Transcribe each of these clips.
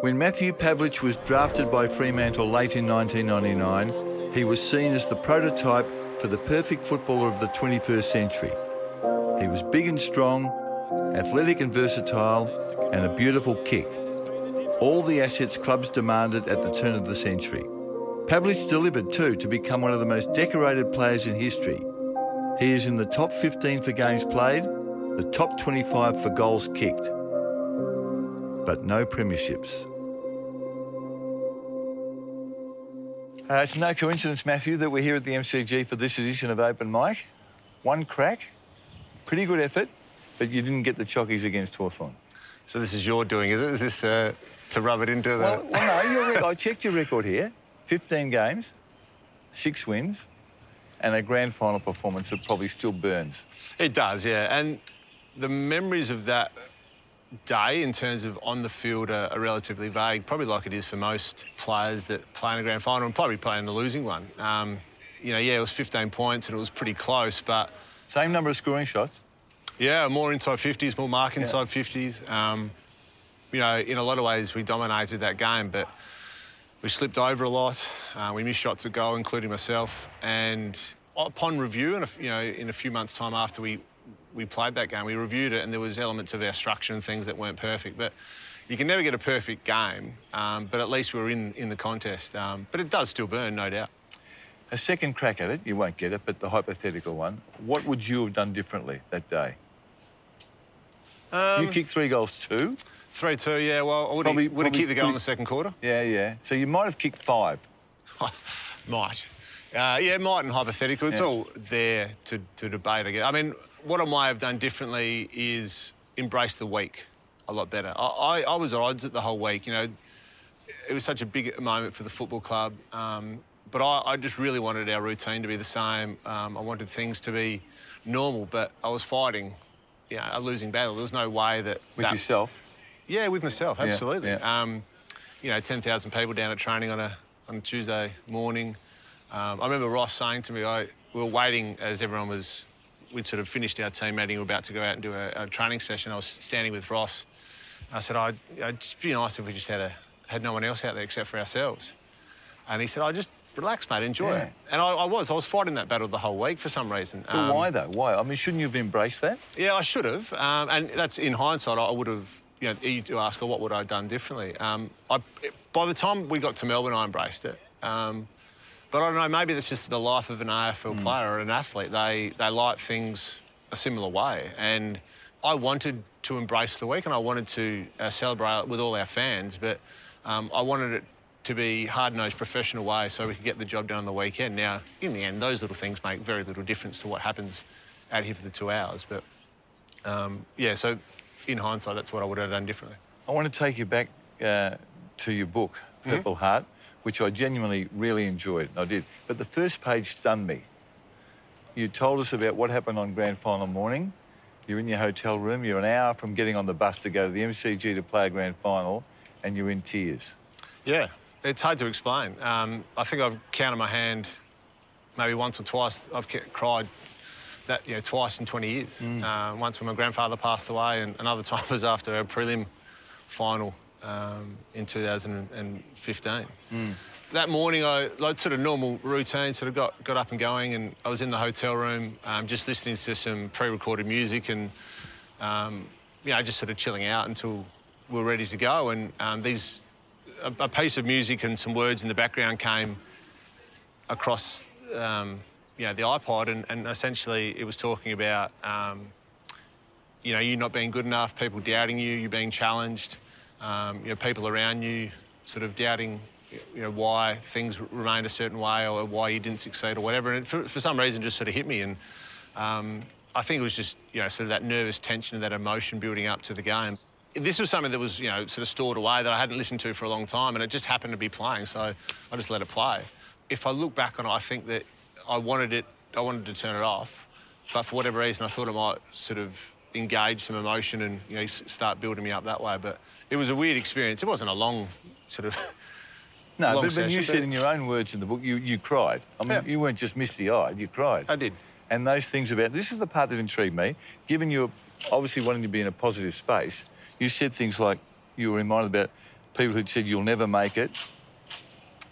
When Matthew Pavlich was drafted by Fremantle late in 1999, he was seen as the prototype for the perfect footballer of the 21st century. He was big and strong, athletic and versatile, and a beautiful kick. All the assets clubs demanded at the turn of the century. Pavlich delivered too to become one of the most decorated players in history. He is in the top 15 for games played, the top 25 for goals kicked, but no premierships. Uh, it's no coincidence, Matthew, that we're here at the MCG for this edition of Open Mike. One crack, pretty good effort, but you didn't get the chockies against Hawthorn. So this is your doing, is it? Is this uh, to rub it into the... Well, well no, your rec- I checked your record here. 15 games, six wins, and a grand final performance that probably still burns. It does, yeah. And the memories of that day in terms of on the field are, are, relatively vague, probably like it is for most players that play in a grand final and probably play in the losing one. Um, you know, yeah, it was 15 points and it was pretty close, but... Same number of scoring shots? Yeah, more inside 50s, more mark inside yeah. 50s. Um, you know, in a lot of ways we dominated that game, but we slipped over a lot. Uh, we missed shots at goal, including myself. And upon review, and you know, in a few months' time after we we played that game, we reviewed it, and there was elements of our structure and things that weren't perfect. But you can never get a perfect game. Um, but at least we were in in the contest. Um, but it does still burn, no doubt. A second crack at it, you won't get it, but the hypothetical one. What would you have done differently that day? Um, you kicked three goals too. Three two, yeah. Well, I would probably, have, would have kicked the goal in the second quarter. Yeah, yeah. So you might have kicked five. might. Uh, yeah, might and hypothetical. It's yeah. all there to, to debate. Again. I mean, what I might have done differently is embrace the week a lot better. I, I, I was at odds at the whole week. You know, it was such a big moment for the football club. Um, but I, I, just really wanted our routine to be the same. Um, I wanted things to be normal, but I was fighting, you know, a losing battle. There was no way that with that, yourself. Yeah, with myself, absolutely. Yeah, yeah. Um, you know, 10,000 people down at training on a, on a Tuesday morning. Um, I remember Ross saying to me, I, we were waiting as everyone was, we'd sort of finished our team meeting, we were about to go out and do a, a training session. I was standing with Ross. I said, I'd, it'd just be nice if we just had, a, had no one else out there except for ourselves. And he said, I just relax, mate, enjoy yeah. it. And I, I, was. I was fighting that battle the whole week for some reason. But um, why, though? Why? I mean, shouldn't you have embraced that? Yeah, I should have. Um, and that's in hindsight, I would have you know, you do ask, her, what would I have done differently? Um, I, by the time we got to Melbourne, I embraced it. Um, but I don't know, maybe that's just the life of an AFL mm. player or an athlete. They, they like things a similar way. And I wanted to embrace the week and I wanted to uh, celebrate with all our fans, but um, I wanted it to be hard-nosed professional way so we could get the job done on the weekend. Now, in the end, those little things make very little difference to what happens out here for the two hours. But um, yeah, so in hindsight, that's what I would have done differently. I want to take you back uh, to your book, mm-hmm. Purple mm-hmm. Heart, which I genuinely really enjoyed. I did. But the first page stunned me. You told us about what happened on grand final morning. You're in your hotel room. You're an hour from getting on the bus to go to the MCG to play a grand final, and you're in tears. Yeah, it's hard to explain. Um, I think I've counted my hand maybe once or twice. I've cried that you know twice in 20 years. Mm. Uh, once when my grandfather passed away, and another time was after a prelim final um, in 2015. Mm. That morning, I like sort of normal routine, sort of got got up and going, and I was in the hotel room, um, just listening to some pre-recorded music, and um, you know, just sort of chilling out until we were ready to go. And um, these a, a, piece of music and some words in the background came across um, you know, the iPod, and, and essentially it was talking about, um, you know, you not being good enough, people doubting you, you being challenged, um, you know, people around you sort of doubting, you know, why things remained a certain way or why you didn't succeed or whatever. And for, for some reason, just sort of hit me. And um, I think it was just, you know, sort of that nervous tension and that emotion building up to the game. This was something that was, you know, sort of stored away that I hadn't listened to for a long time, and it just happened to be playing, so I just let it play. If I look back on it, I think that I wanted it, I wanted to turn it off, but for whatever reason, I thought it might sort of engage some emotion and you know start building me up that way. But it was a weird experience. It wasn't a long sort of. No, but, but you said in your own words in the book, you, you cried. I mean, yeah. you weren't just misty-eyed, you cried. I did. And those things about this is the part that intrigued me. Given you obviously wanting to be in a positive space, you said things like you were reminded about people who'd said you'll never make it,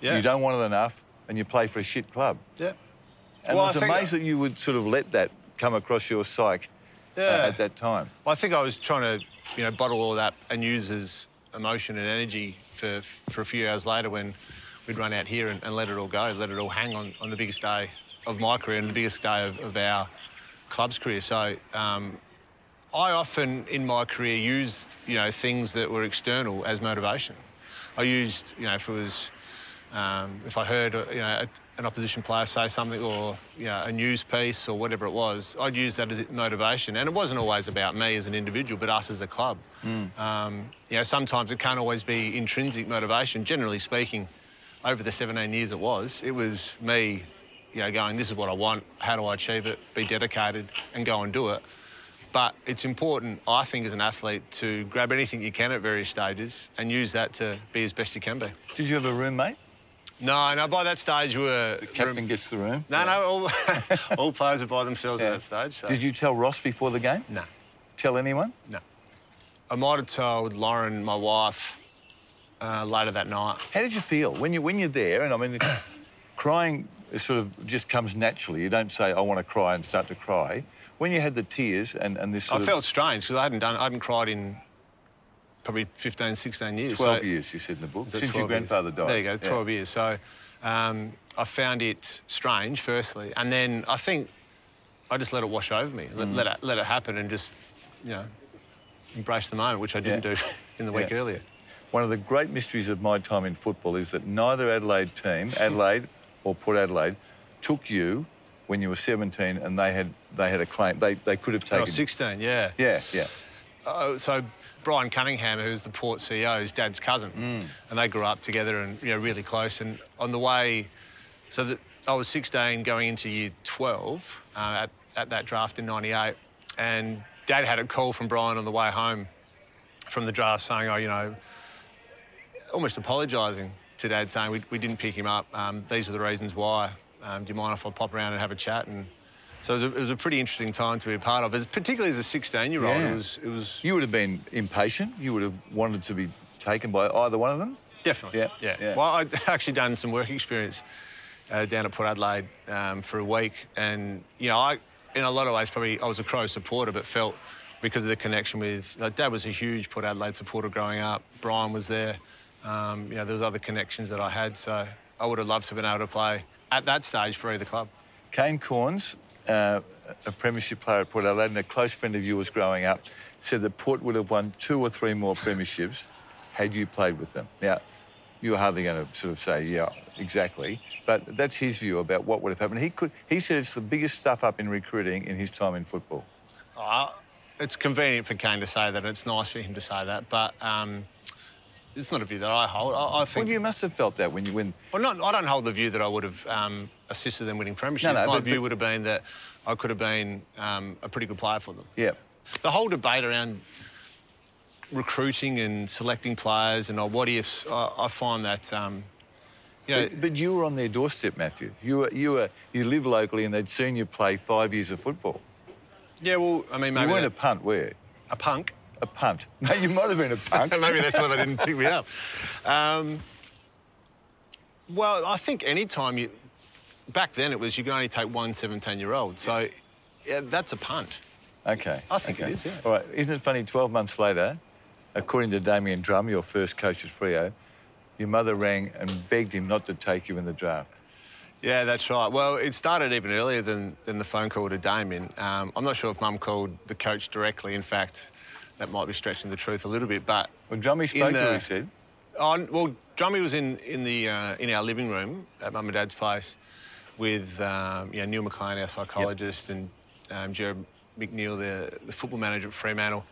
Yeah. you don't want it enough, and you play for a shit club. Yeah. And Well, I was amazed that you would sort of let that come across your psyche Yeah. at that time. Well, I think I was trying to, you know, bottle all that and use as emotion and energy for, for a few hours later when we'd run out here and, and let it all go, let it all hang on, on the biggest day of my career and the biggest day of, of our club's career. So um, I often in my career used, you know, things that were external as motivation. I used, you know, if it was, um, if I heard, you know, a, an opposition player say something or, you know, a news piece or whatever it was, I'd use that as motivation. And it wasn't always about me as an individual, but us as a club. Um, you know, sometimes it can't always be intrinsic motivation. Generally speaking, over the 17 years it was, it was me, you know, going, this is what I want, how do I achieve it, be dedicated and go and do it. But it's important, I think, as an athlete, to grab anything you can at various stages and use that to be as best you can be. Did you have a roommate? No, no, by that stage we were... Captain gets the room. No, no, all, all players are by themselves Yeah. at that stage. So. Did you tell Ross before the game? No, Tell anyone? no. I might have told Lauren, my wife, uh, later that night. How did you feel when you when you're there? And I mean, crying sort of just comes naturally. You don't say I want to cry and start to cry. When you had the tears and, and this I sort felt strange because I hadn't done, I hadn't cried in probably 15, 16 years. twelve So- years, you said in the book, since your 12 years? grandfather died. There you go, Yeah. 12 years. So um, I found it strange, firstly. And then I think I just let it wash over me, Mm. let, let, it, let it happen and just, you know, embrace the moment, which I didn't Yeah. do in the week Yeah. earlier. One of the great mysteries of my time in football is that neither Adelaide team, Adelaide or Port Adelaide, took you when you were 17 and they had they had a claim. They, they could have I taken was 16, yeah. Yeah, yeah. Uh, so Brian Cunningham, who's the Port CEO, is Dad's cousin, Mm. and they grew up together and you know really close. And on the way, so that I was 16 going into year 12 uh, at, at that draft in '98, and Dad had a call from Brian on the way home from the draft saying, "Oh, you know, almost apologising to Dad, saying we, we didn't pick him up. Um, these were the reasons why. Um, do you mind if I pop around and have a chat?" And so it was, a, it was a pretty interesting time to be a part of, as particularly as a 16-year-old. Yeah. It was it was You would have been impatient. You would have wanted to be taken by either one of them. Definitely. Yeah, Yeah. yeah. Well, I'd actually done some work experience uh, down at Port Adelaide um, for a week, and you know, I, in a lot of ways, probably I was a Crow supporter, but felt because of the connection with like, Dad was a huge Port Adelaide supporter growing up. Brian was there. Um, you know, there was other connections that I had, so I would have loved to have been able to play at that stage for either club. Kane Cornes, uh, a premiership player at Port Adelaide and a close friend of yours growing up, said that Port would have won two or three more premierships had you played with them. Now, you're hardly going to sort of say, yeah, exactly, but that's his view about what would have happened. He could. He said it's the biggest stuff up in recruiting in his time in football. Uh, it's convenient for Kane to say that, it's nice for him to say that, but um, it's not a view that I hold. I, I think. Well, you must have felt that when you when Well, not, I don't hold the view that I would have um, assisted them winning premierships. No, no, My but- view but- would have been that I could have been um, a pretty good player for them. yeah. The whole debate around recruiting and selecting players and oh, what ifs, I, I find that, um, you know, But, but you were on their doorstep, Matthew. You were you were you live locally and they'd seen you play five years of football. yeah, well, I mean, maybe you weren't a punt, were you? a punk. A punt. No, you might have been a punt. Maybe that's why they didn't pick me up. Um, well, I think any time you. Back then it was you can only take one 17 year old. So yeah, that's a punt. Okay. I think it okay. is, yeah. All right. Isn't it funny? 12 months later, according to Damian Drum, your first coach at Freo, your mother rang and begged him not to take you in the draft. Yeah, that's right. Well, it started even earlier than, than the phone call to Damian. Um, I'm not sure if Mum called the coach directly. In fact, that might be stretching the truth a little bit. But Well, Drummy spoke to you, he said. well, Drummy was in in the uh, in our living room at Mum and Dad's place with um, you know, Neil McLean, our psychologist, and um, Jared McNeil, the, the football manager at Fremantle.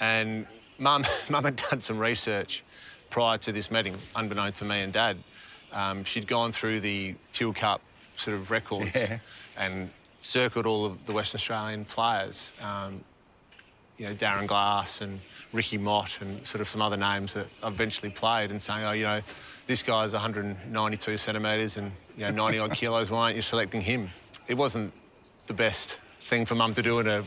And Mum, Mum had done some research prior to this meeting, unbeknown to me and Dad. Um, she'd gone through the Teal Cup sort of records Yeah. and circled all of the Western Australian players. Um, you know, Darren Glass and Ricky Mott and sort of some other names that eventually played and saying, oh, you know, this guy's 192 centimetres and, you know, 90 odd kilos, why aren't you selecting him? It wasn't the best thing for mum to do in, a,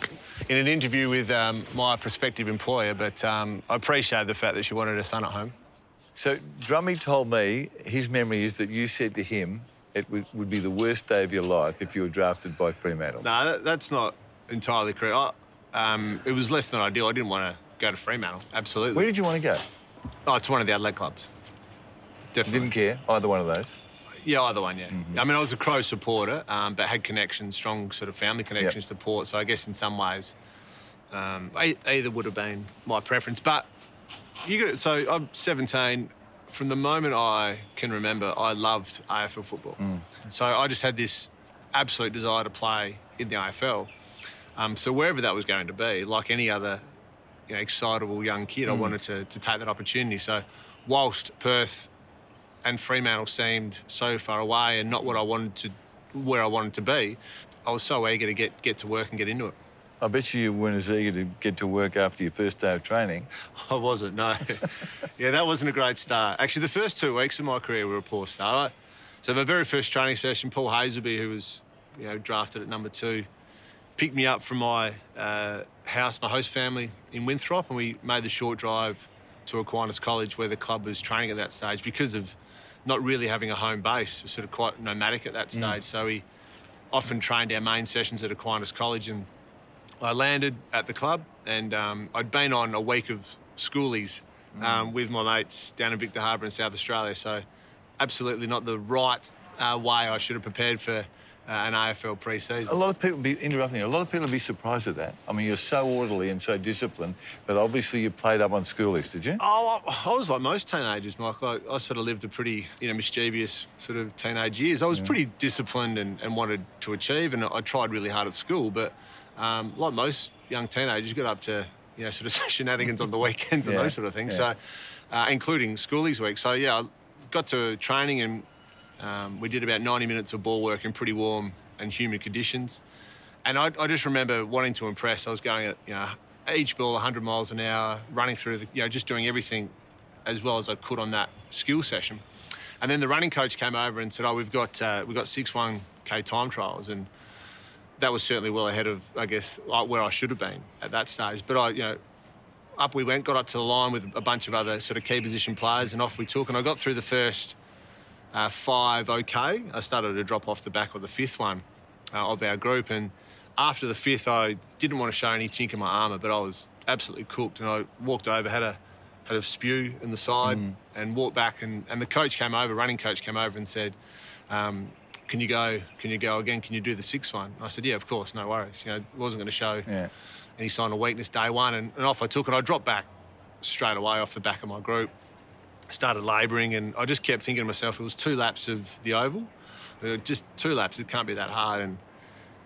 in an interview with um, my prospective employer, but um, I appreciate the fact that she wanted her son at home. So Drummy told me his memory is that you said to him it would, would be the worst day of your life if you were drafted by Fremantle. No, that, that's not entirely correct. I, um, it was less than ideal. I didn't want to go to Fremantle. Absolutely. Where did you want to go? Oh, it's one of the Adelaide clubs. You Definitely. didn't care either one of those. Yeah, either one, yeah. I mean, I was a Crow supporter, um, but had connections, strong sort of family connections to Port. So I guess in some ways, um, either would have been my preference. But you got so I'm 17. From the moment I can remember, I loved AFL football. So I just had this absolute desire to play in the AFL. Um, so wherever that was going to be, like any other you know, excitable young kid, I wanted to, to take that opportunity. So whilst Perth and Fremantle seemed so far away and not what I wanted to, where I wanted to be, I was so eager to get get to work and get into it. I bet you weren't as eager to get to work after your first day of training. I wasn't, no. yeah, that wasn't a great start. Actually, the first two weeks of my career were a poor start. I- So my very first training session, Paul Hasleby, who was, you know, drafted at number two, picked me up from my uh, house, my host family in Winthrop, and we made the short drive to Aquinas College, where the club was training at that stage, because of not really having a home base. Was sort of quite nomadic at that stage. So we often trained our main sessions at Aquinas College, and I landed at the club, and um, I'd been on a week of schoolies um, with my mates down in Victor Harbor in South Australia. So, absolutely not the right uh, way I should have prepared for uh, an AFL A pre-season. lot of people be interrupting. you, A lot of people would be surprised at that. I mean, you're so orderly and so disciplined, but obviously you played up on schoolies, did you? Oh, I, I was like most teenagers, Michael. I, I sort of lived a pretty, you know, mischievous sort of teenage years. I was pretty disciplined and, and wanted to achieve, and I tried really hard at school. But um, like most young teenagers, got up to, you know, sort of shenanigans on the weekends and Yeah, those sort of things. yeah. So, uh, including schoolies week. So yeah, I got to training and um, we did about 90 minutes of ball work in pretty warm and humid conditions. And I, I just remember wanting to impress. I was going at, you know, each ball 100 miles an hour, running through the, you know, just doing everything as well as I could on that skill session. And then the running coach came over and said, "Oh, we've got uh, we've got six one k time trials," and that was certainly well ahead of, I guess, like where I should have been at that stage. But I, you know, up we went, got up to the line with a bunch of other sort of key position players, and off we took. And I got through the first uh, five okay. I started to drop off the back of the fifth one uh, of our group, and after the fifth, I didn't want to show any chink in my armour, but I was absolutely cooked. And I walked over, had a had a spew in the side, and walked back. And, and the coach came over, running coach came over and said, um, "Can you go? Can you go again? Can you do the sixth one?" I said, "Yeah, of course, no worries." You know, wasn't going to show Yeah. any sign of weakness day one, and, and off I took it. I dropped back straight away off the back of my group, started labouring, and I just kept thinking to myself, it was two laps of the oval, Uh, just two laps. It can't be that hard. And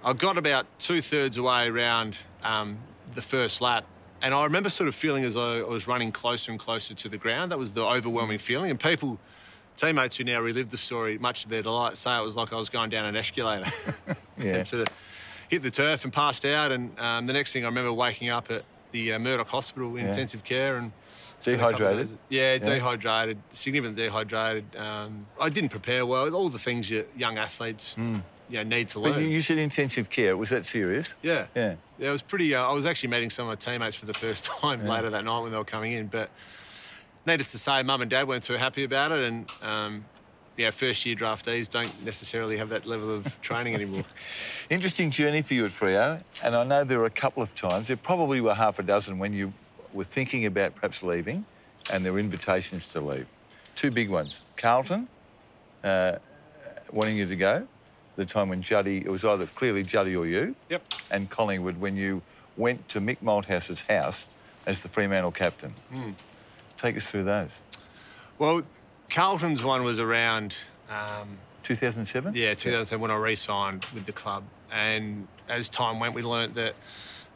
I got about two thirds away around um, the first lap, and I remember sort of feeling as though I was running closer and closer to the ground. That was the overwhelming feeling, and people. Teammates who now relive the story, much to their delight, say it was like I was going down an escalator. Yeah. and sort of hit the turf and passed out. And um, the next thing I remember waking up at the uh, Murdoch Hospital in Yeah. intensive care and a couple of Dehydrated. days- Yeah, dehydrated, significantly dehydrated. Um, I didn't prepare well. All the things you, young athletes you know, need to Hmm. But learn. you, said intensive care. Was that serious? yeah. Yeah. Yeah, it was pretty. Uh, I was actually meeting some of my teammates for the first time later that night when they were coming in. But needless to say, mum and dad weren't too happy about it. And um, yeah, first year draftees don't necessarily have that level of training anymore. Interesting journey for you at Freo, and I know there were a couple of times, there probably were half a dozen when you were thinking about perhaps leaving, and there were invitations to leave. Two big ones. Carlton, uh, wanting you to go, the time when Juddy, it was either clearly Juddy or you, Yep. and Collingwood when you went to Mick Malthouse's house as the Fremantle captain. Take us through those. Well, Carlton's one was around. Um, 2007? Yeah, 2007 when I re-signed with the club, and as time went, we learnt that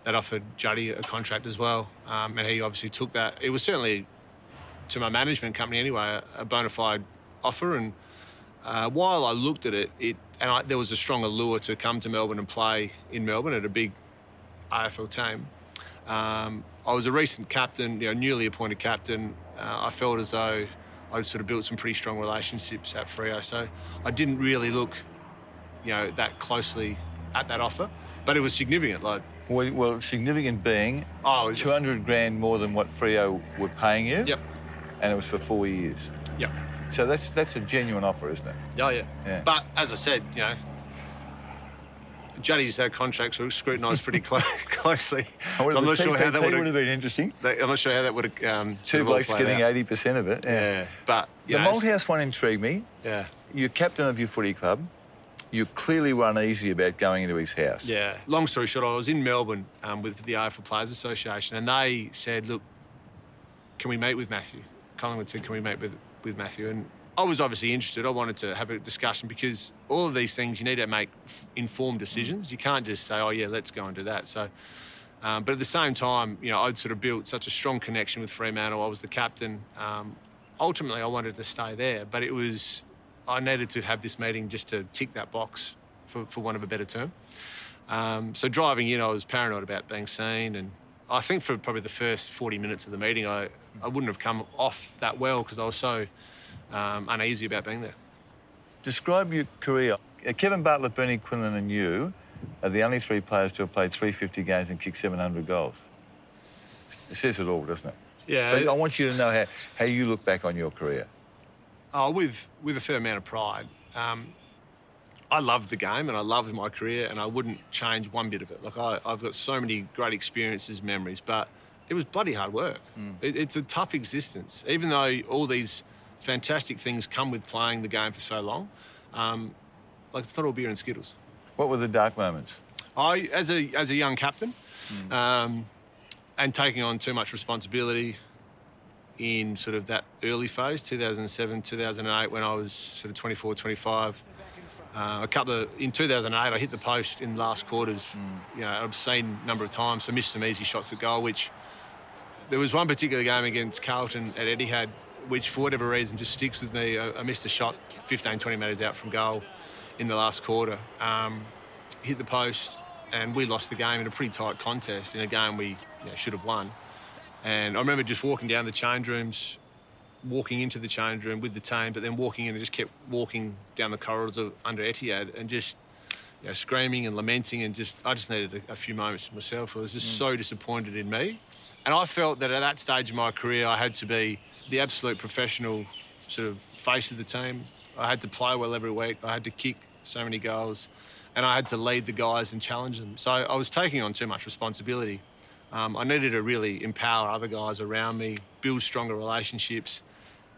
that offered Juddy a contract as well, um, and he obviously took that. It was certainly to my management company anyway a, bona fide offer, and uh, while I looked at it, it and I, there was a strong allure to come to Melbourne and play in Melbourne at a big AFL team. Um, I was a recent captain, you know, newly appointed captain. Uh, I felt as though I'd sort of built some pretty strong relationships at Freo, so I didn't really look, you know, that closely at that offer, but it was significant. Like, Well, well, significant being oh, was- 200 grand more than what Freo were paying you. Yep. and it was for four years. Yep. So that's that's a genuine offer, isn't it? Oh yeah. Yeah. But as I said, you know, Juddy's had contracts were scrutinised pretty clo- closely. I would So I'm not sure how that would have been interesting. I'm not sure how that would have. Um, Two blokes getting out. eighty percent of it. Yeah. But you The know, Malthouse one intrigued me. Yeah. You're captain of your footy club. You clearly were uneasy about going into his house. Yeah. Long story short, I was in Melbourne um, with the AFL Players Association, and they said, "Look, can we meet with Matthew?" Collingwood said, "Can we meet with with Matthew?" And I was obviously interested. I wanted to have a discussion because all of these things you need to make f- informed decisions. You can't just say, "Oh yeah, let's go and do that." So. Um, but at the same time, you know, I'd sort of built such a strong connection with Fremantle. I was the captain. Um, ultimately, I wanted to stay there, but it was I needed to have this meeting just to tick that box, for, for want of a better term. Um, so driving in, I was paranoid about being seen, and I think for probably the first 40 minutes of the meeting, I, I wouldn't have come off that well because I was so um, uneasy about being there. Describe your career. Uh, Kevin Bartlett, Bernie Quinlan, and you are the only three players to have played 350 games and kicked 700 goals. It says it all, doesn't it? Yeah, But I want you to know how, how you look back on your career. Oh, with with a fair amount of pride. Um, I loved the game and I loved my career, and I wouldn't change one bit of it. Like I, I've got so many great experiences, memories, but it was bloody hard work. It, it's a tough existence, even though all these fantastic things come with playing the game for so long. Um, like it's not all beer and skittles. What were the dark moments? I, as a as a young captain, um, and taking on too much responsibility in sort of that early phase, 2007, 2008, when I was sort of 24, 25. Uh, a couple of in 2008, I hit the post in the last quarters. You know, an obscene number of times. So missed some easy shots at goal. Which there was one particular game against Carlton at Etihad, which for whatever reason just sticks with me. I, I missed a shot 15, 20 metres out from goal in the last quarter. Um, hit the post, and we lost the game in a pretty tight contest in a game we you know, should have won. And I remember just walking down the change rooms, walking into the change room with the team, but then walking in and just kept walking down the corridors of, under Etihad and just you know, screaming and lamenting and just I just needed a, a few moments to myself. I was just mm. so disappointed in me, and I felt that at that stage of my career I had to be the absolute professional sort of face of the team. I had to play well every week. I had to kick so many goals, and I had to lead the guys and challenge them. So I was taking on too much responsibility. Um, I needed to really empower other guys around me, build stronger relationships,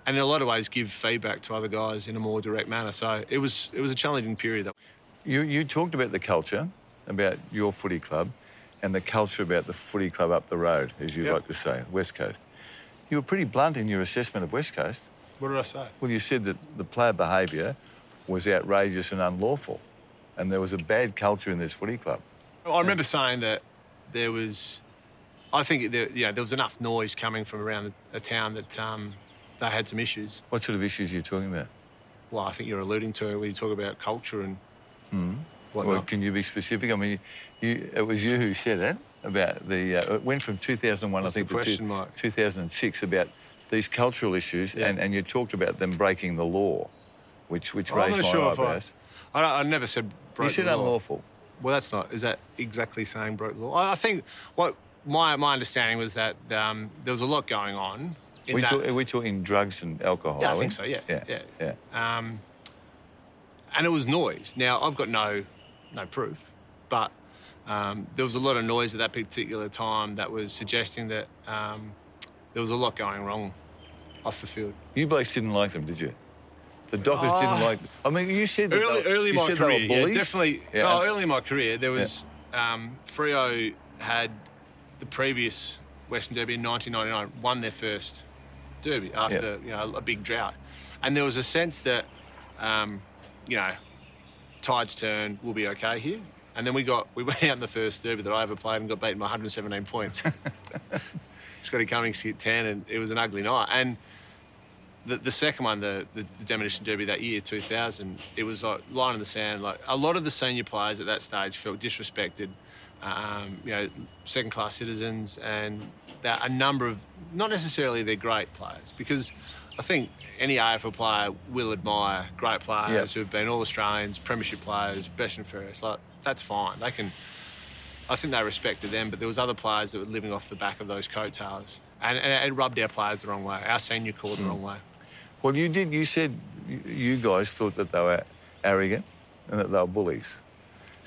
and in a lot of ways give feedback to other guys in a more direct manner. So it was it was a challenging period. You, you talked about the culture, about your footy club, and the culture about the footy club up the road, as you Yep. like to say, West Coast. You were pretty blunt in your assessment of West Coast. What did I say? Well, you said that the player behaviour was outrageous and unlawful, and there was a bad culture in this footy club. I remember saying that there was, I think there, yeah, there was enough noise coming from around the, town that um, they had some issues. What sort of issues are you talking about? Well, I think you're alluding to when you talk about culture and whatnot. Well, can you be specific? I mean, you, it was you who said that about the. Uh, it went from 2001, What's I think, question, to two- Mike? 2006 about these cultural issues, Yeah. and, and you talked about them breaking the law, which which I'm raised not my sure if I, eyebrows. I, I never said broke You said unlawful. Well, that's not. Is that exactly saying broke the law? I I think what my my understanding was that um, there was a lot going on. In We that, talk, are we talking drugs and alcohol? Yeah, I think so, yeah, yeah, yeah. yeah. um, and it was noise. Now I've got no no proof, but um, there was a lot of noise at that particular time that was suggesting that um, there was a lot going wrong off the field. You blokes didn't like them, did you? The Dockers Oh. didn't like. Them. I mean, you said that early, they, early in you my said career, yeah, definitely. Yeah. Oh, early in my career, there was um, Freo had the previous Western Derby in 1999 won their first Derby after you know a big drought, and there was a sense that um, you know tides turn, we'll be okay here. And then we got we went out in the first Derby that I ever played and got beaten by 117 points. Scotty Cummings hit 10, and it was an ugly night. And the, the second one, the, the, the demolition derby that year, 2000, it was like line in the sand. Like a lot of the senior players at that stage felt disrespected. Um, you know, second class citizens, and that a number of not necessarily they're great players because I think any AFL player will admire great players who have been all Australians, premiership players, best and fairest. Like that's fine. They can. I think they respected them, but there was other players that were living off the back of those coattails. and, and it rubbed our players the wrong way. Our senior called Hmm. the wrong way. Well, you did. You said you guys thought that they were arrogant and that they were bullies.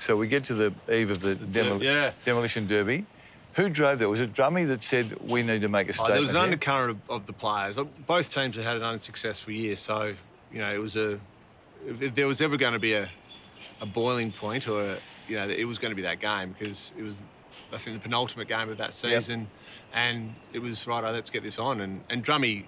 So we get to the eve of the demol- yeah. demolition derby. Who drove that? Was it Drummy that said we need to make a Oh, statement? there was an undercurrent of, of the players. Uh, Both teams had had an unsuccessful year, so you know it was a. If there was ever going to be a, a boiling point, or a, you know, it was going to be that game because it was, I think, the penultimate game of that season, and it was right. Let's get this on, and and Drummy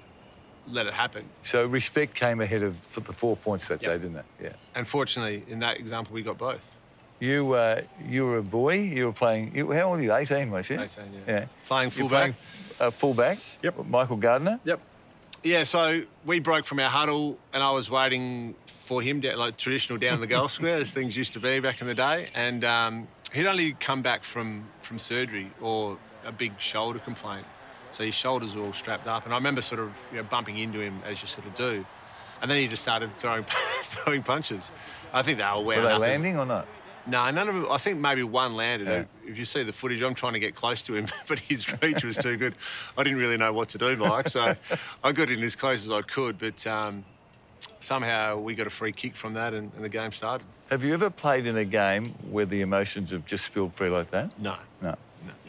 let it happen. So respect came ahead of the four points that Yep. day, didn't it? Yeah. Unfortunately, in that example, we got both. You uh, you were a boy. You were playing. You, how old were you? Eighteen, weren't you? 18, yeah. Yeah. Playing fullback. playing uh, fullback. Yep. Michael Gardiner. Yep. Yeah, so we broke from our huddle, and I was waiting for him, down, like traditional down the goal square, as things used to be back in the day. And um, he'd only come back from from surgery or a big shoulder complaint, so his shoulders were all strapped up. And I remember sort of you know, bumping into him as you sort of do, and then he just started throwing throwing punches. I think they were Were they up as- landing or not? No, none of them. I think maybe one landed. Yeah. If you see the footage, I'm trying to get close to him, but his reach was too good. I didn't really know what to do, Mike, so I got in as close as I could. But um, somehow we got a free kick from that, and, and the game started. Have you ever played in a game where the emotions have just spilled free like that? No. No.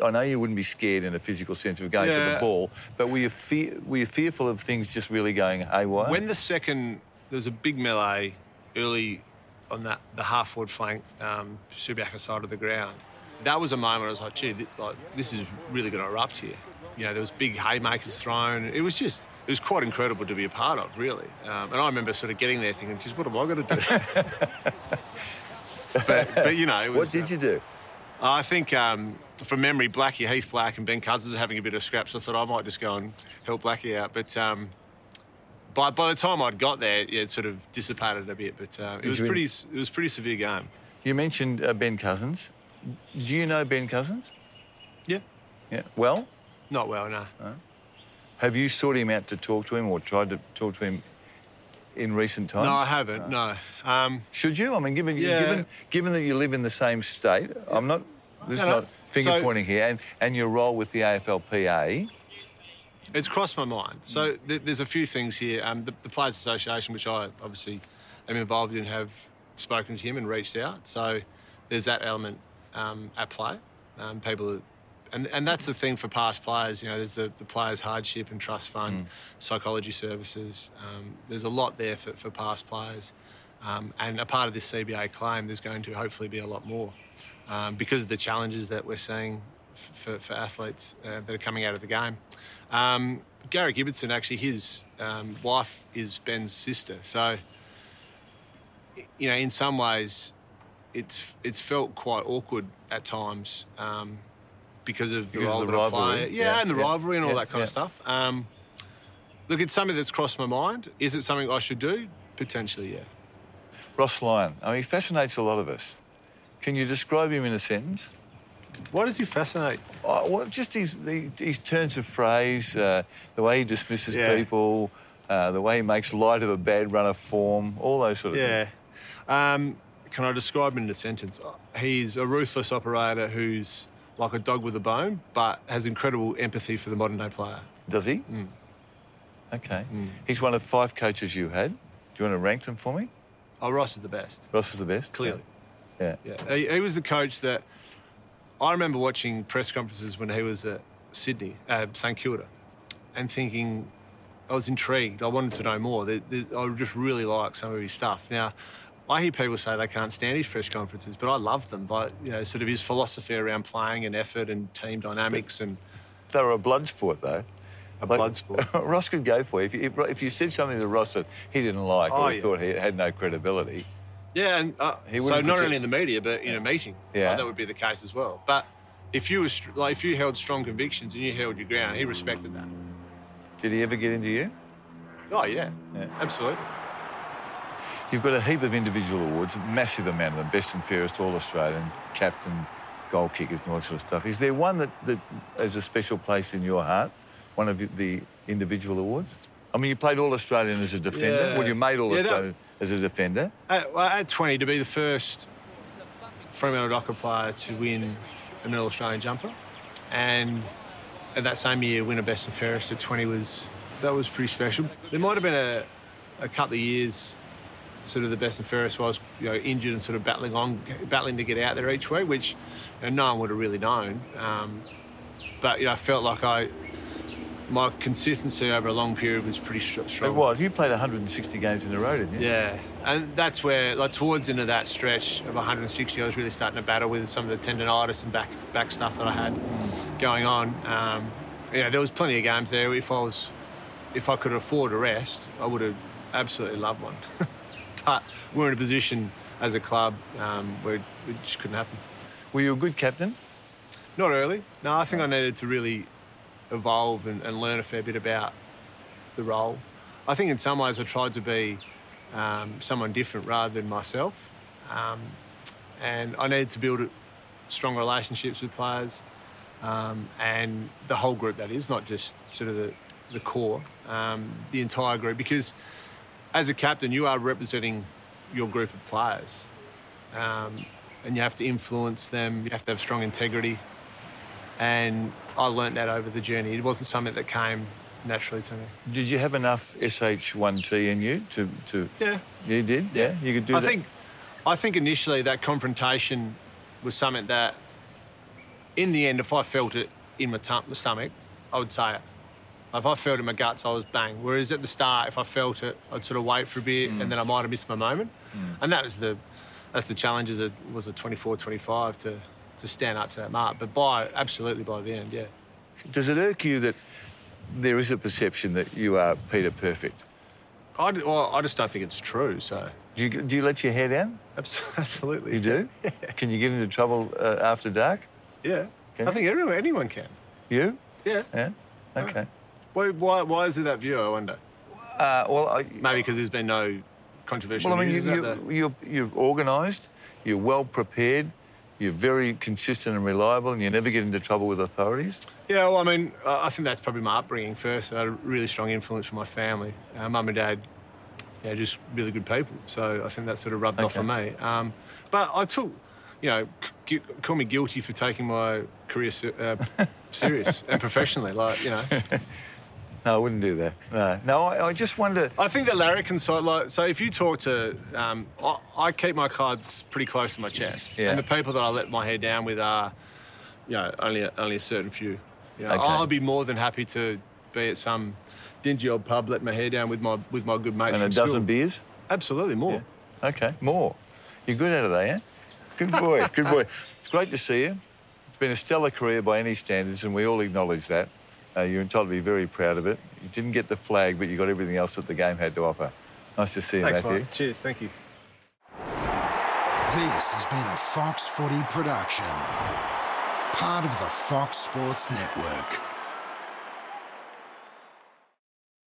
I know you wouldn't be scared in a physical sense of going for the ball, but were you, fe- were you fearful of things just really going haywire? When the second, there was a big melee early on that the half forward flank, um, Subiaca side of the ground. That was a moment I was like, gee, this, like, this is really going to erupt here. You know, there was big haymakers thrown. It was just, it was quite incredible to be a part of, really. Um, and I remember sort of getting there thinking, just what am I going to do? but, but, you know, it what was. did you do? I think um, from memory, Blackie, Heath Black, and Ben Cousins were having a bit of scraps. I thought I might just go and help Blackie out. But um, by, by the time I'd got there, yeah, it sort of dissipated a bit. But uh, it was pretty. It was pretty severe game. You mentioned uh, Ben Cousins. Do you know Ben Cousins? Yeah. Yeah. Well, Not well, no. have you sought him out to talk to him or tried to talk to him in recent times? No, I haven't. No. Um, Should you? I mean, given Yeah. given given that you live in the same state, I'm not. This is No, no. not finger So- pointing here, and and your role with the AFLPA. It's crossed my mind. So th- there's a few things here. Um, the, the Players Association, which I obviously am involved in, have spoken to him and reached out. So there's that element um, at play. Um, people, and and that's the thing for past players. You know, there's the, the players' hardship and trust fund, psychology services. Um, there's a lot there for, for past players. Um, and a part of this CBA claim, there's going to hopefully be a lot more um, because of the challenges that we're seeing for, for athletes uh, that are coming out of the game. Um, Gary Gibbardson, actually, his um, wife is Ben's sister. So, you know, in some ways, it's it's felt quite awkward at times um, because of the Because of role the that I rivalry. play. Yeah, Yeah, and the yeah, rivalry and all yeah, that kind of stuff. Um, look, it's something that's crossed my mind. Is it something I should do? Potentially, yeah. Ross Lyon. I mean, he fascinates a lot of us. Can you describe him in a sentence? Why does he fascinate? Oh, well, just his, the, his turns of phrase, uh, the way he dismisses Yeah. people, uh, the way he makes light of a bad run of form, all those sort of things. Yeah. Um, can I describe him in a sentence? He's a ruthless operator who's like a dog with a bone, but has incredible empathy for the modern day player. Does he? Mm. Okay. He's one of five coaches you had. Do you want to rank them for me? Oh, Ross is the best, Ross is the best? clearly. Yeah. Yeah. He, he was the coach that I remember watching press conferences when he was at Sydney, uh, St Kilda, and thinking I was intrigued. I wanted to know more. There- there- I just really like some of his stuff. Now, I hear people say they can't stand his press conferences, but I love them. But you know, sort of his philosophy around playing and effort and team dynamics and They were a blood sport, though. a Like, blood sport. Ross could go for you. If, you. if, if you said something to Ross that he didn't like Oh, or he yeah. thought he had no credibility, Yeah, and uh, He so wouldn't protect- only in the media, but in a meeting, Yeah. that would be the case as well. But if you were str- like if you held strong convictions and you held your ground, he respected that. did he ever get into you? Oh yeah, Yeah. absolutely. You've got a heap of individual awards, a massive amount of them, best and fairest, all Australian, captain, goal kickers, and all that sort of stuff. Is there one that, that has a special place in your heart? One of the- the individual awards? I mean, you played All Australian as a defender. Yeah. Well, you made All Yeah, that- Australian as a defender. At, well, at 20, to be the first Fremantle Docker player to win an All Australian jumper, and and that same year win a best and fairest at 20 was that was pretty special. There might have been a, a couple of years sort of the best and fairest was you know injured and sort of battling on battling to get out there each week, which you know, no one would have really known. Um, but you know, I felt like I my consistency over a long period was pretty strong. It was. You played 160 games in a row, didn't you? Yeah, and that's where, like, towards into that stretch of 160, I was really starting to battle with some of the tendonitis and back back stuff that I had going on. Um, yeah, there was plenty of games there. If I was, if I could afford a rest, I would have absolutely loved one. but we're in a position as a club um, where it just couldn't happen. Were you a good captain? Not early. No, I think I needed to really evolve and, and learn a fair bit about the role. I think in some ways I tried to be um, someone different rather than myself. Um, and I needed to build strong relationships with players um, and the whole group, that is, not just sort of the, the core, um, the entire group. Because as a captain, you are representing your group of players. Um, and you have to influence them, you have to have strong integrity. And I learnt that over the journey. It wasn't something that came naturally to me. Did you have enough SH1T in you to, to Yeah. You did? Yeah. You could do I that? think I think initially that confrontation was something that in the end if I felt it in my, tum- my stomach, I would say it. If I felt it in my guts, I was bang. Whereas at the start, if I felt it, I'd sort of wait for a bit Mm. and then I might have missed my moment. And that was the that's the challenge as it was a 24, 25 to to stand up to that mark. But by absolutely by the end, yeah. Does it irk you that there is a perception that you are Peter Perfect? I, well, I just don't think it's true. So Do you, do you let your hair down? absolutely, You do? Can you get into trouble uh, after dark? Yeah, Can I you? think everyone anyone can. You? Yeah. Yeah? Okay. Why, why, why is it that view? I wonder. Uh, well, I, Maybe because there's been no controversial well, I mean, you, you, you're, you're organised, you're well prepared, you're very consistent and reliable, and you never get into trouble with authorities. Yeah, well, I mean, I think that's probably my upbringing first. I had a really strong influence from my family. Uh, Mum and dad, yeah, just really good people. So I think that sort of rubbed off on me. Um, but I took, you know, c- call me guilty for taking my career se- uh, serious and professionally. Like, you know, No, I wouldn't do that. No, no I, I just wonder. I think that Larry can side, like, so if you talk to, um, I, I keep my cards pretty close to my chest, Yeah. and the people that I let my hair down with are, you know, only a, only a certain few. You know, Okay. I'd be more than happy to be at some dingy old pub, let my hair down with my with my good mates And a dozen school. beers? Absolutely more. Okay, more. You're good out of that, yeah? Good boy, good boy. It's great to see you. It's been a stellar career by any standards, and we all acknowledge that. Uh, you're entitled to be very proud of it. You didn't get the flag, but you got everything else that the game had to offer. Nice to see you, Thanks, Matthew. Mike. Cheers. Thank you. This has been a Fox Footy production. Part of the Fox Sports Network.